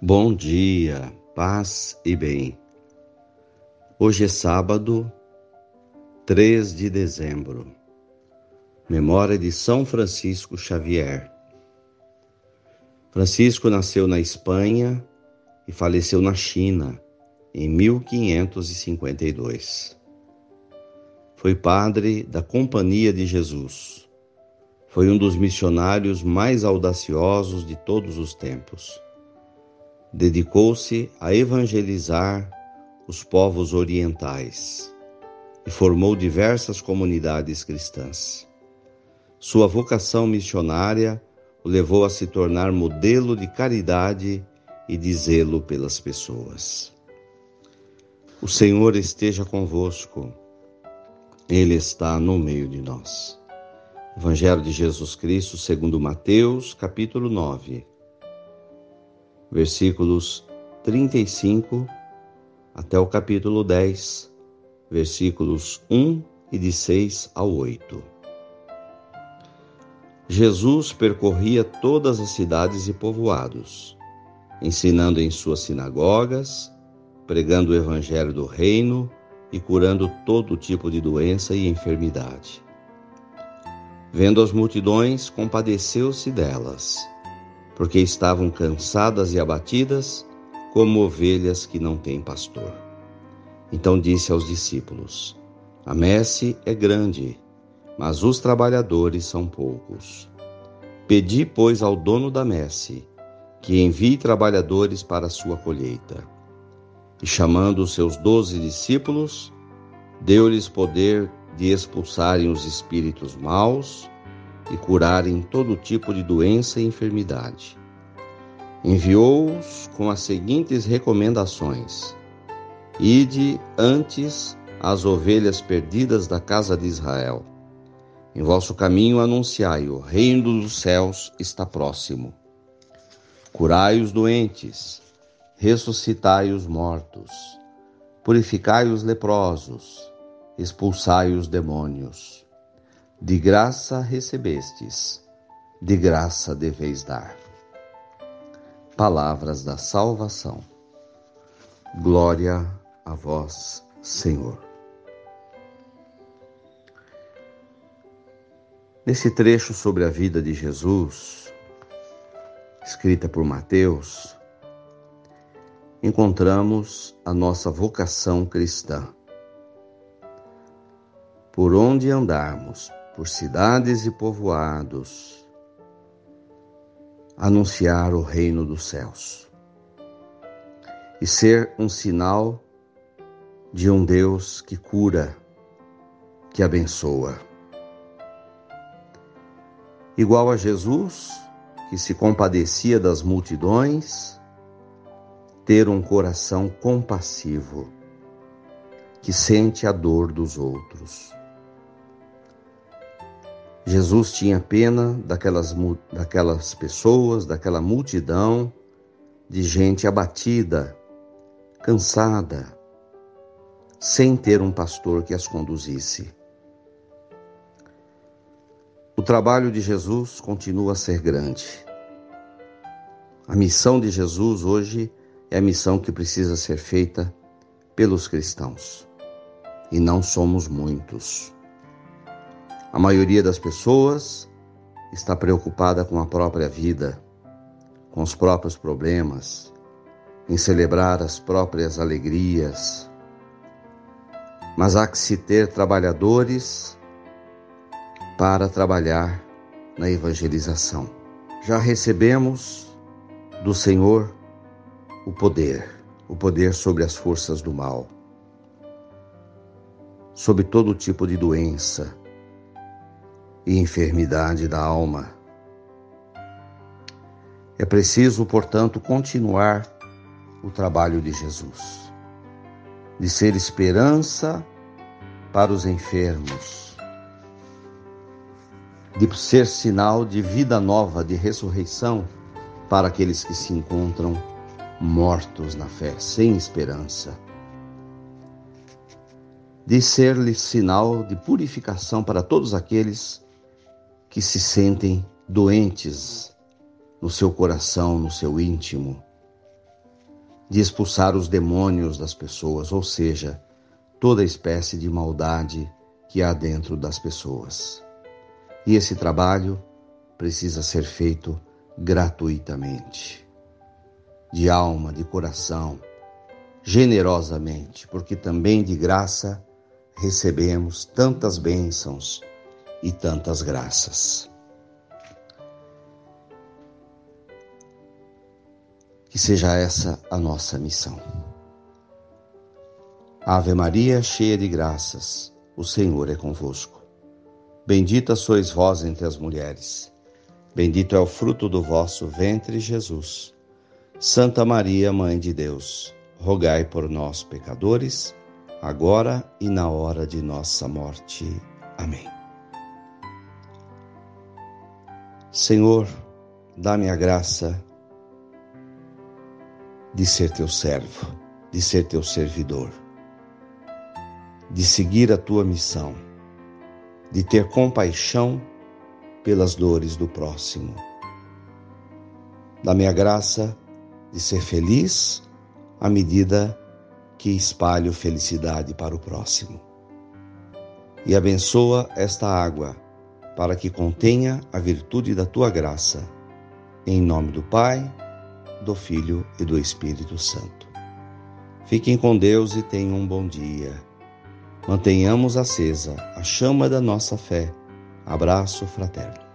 Bom dia, paz e bem. Hoje é sábado, 3 de dezembro. Memória de São Francisco Xavier. Francisco nasceu na Espanha e faleceu na China em 1552. Foi padre da Companhia de Jesus. Foi um dos missionários mais audaciosos de todos os tempos dedicou-se a evangelizar os povos orientais e formou diversas comunidades cristãs. Sua vocação missionária o levou a se tornar modelo de caridade e de zelo pelas pessoas. O Senhor esteja convosco, Ele está no meio de nós. Evangelho de Jesus Cristo, segundo Mateus, capítulo 9 versículos 35 até o capítulo 10, versículos 1 e de 6 ao 8. Jesus percorria todas as cidades e povoados, ensinando em suas sinagogas, pregando o evangelho do reino e curando todo tipo de doença e enfermidade. Vendo as multidões, compadeceu-se delas porque estavam cansadas e abatidas, como ovelhas que não têm pastor. Então disse aos discípulos: A messe é grande, mas os trabalhadores são poucos. Pedi, pois, ao dono da messe que envie trabalhadores para a sua colheita. E chamando os seus doze discípulos, deu-lhes poder de expulsarem os espíritos maus e curarem todo tipo de doença e enfermidade. Enviou-os com as seguintes recomendações: Ide antes as ovelhas perdidas da casa de Israel. Em vosso caminho anunciai: o reino dos céus está próximo. Curai os doentes, ressuscitai os mortos, purificai os leprosos, expulsai os demônios. De graça recebestes, de graça deveis dar. Palavras da salvação. Glória a vós, Senhor. Nesse trecho sobre a vida de Jesus, escrita por Mateus, encontramos a nossa vocação cristã. Por onde andarmos, por cidades e povoados, anunciar o reino dos céus e ser um sinal de um Deus que cura, que abençoa. Igual a Jesus, que se compadecia das multidões, ter um coração compassivo, que sente a dor dos outros. Jesus tinha pena daquelas, daquelas pessoas, daquela multidão de gente abatida, cansada, sem ter um pastor que as conduzisse. O trabalho de Jesus continua a ser grande. A missão de Jesus hoje é a missão que precisa ser feita pelos cristãos. E não somos muitos. A maioria das pessoas está preocupada com a própria vida, com os próprios problemas, em celebrar as próprias alegrias. Mas há que se ter trabalhadores para trabalhar na evangelização. Já recebemos do Senhor o poder, o poder sobre as forças do mal, sobre todo tipo de doença, e enfermidade da alma. É preciso, portanto, continuar o trabalho de Jesus, de ser esperança para os enfermos, de ser sinal de vida nova, de ressurreição para aqueles que se encontram mortos na fé, sem esperança. De ser-lhe sinal de purificação para todos aqueles que se sentem doentes no seu coração, no seu íntimo, de expulsar os demônios das pessoas, ou seja, toda espécie de maldade que há dentro das pessoas. E esse trabalho precisa ser feito gratuitamente, de alma, de coração, generosamente, porque também de graça recebemos tantas bênçãos e tantas graças. Que seja essa a nossa missão. Ave Maria, cheia de graças, o Senhor é convosco. Bendita sois vós entre as mulheres. Bendito é o fruto do vosso ventre, Jesus. Santa Maria, Mãe de Deus, rogai por nós, pecadores, agora e na hora de nossa morte. Amém. Senhor, dá-me a graça de ser teu servo, de ser teu servidor, de seguir a tua missão, de ter compaixão pelas dores do próximo. Dá-me a graça de ser feliz à medida que espalho felicidade para o próximo. E abençoa esta água para que contenha a virtude da tua graça. Em nome do Pai, do Filho e do Espírito Santo. Fiquem com Deus e tenham um bom dia. Mantenhamos acesa a chama da nossa fé. Abraço fraterno.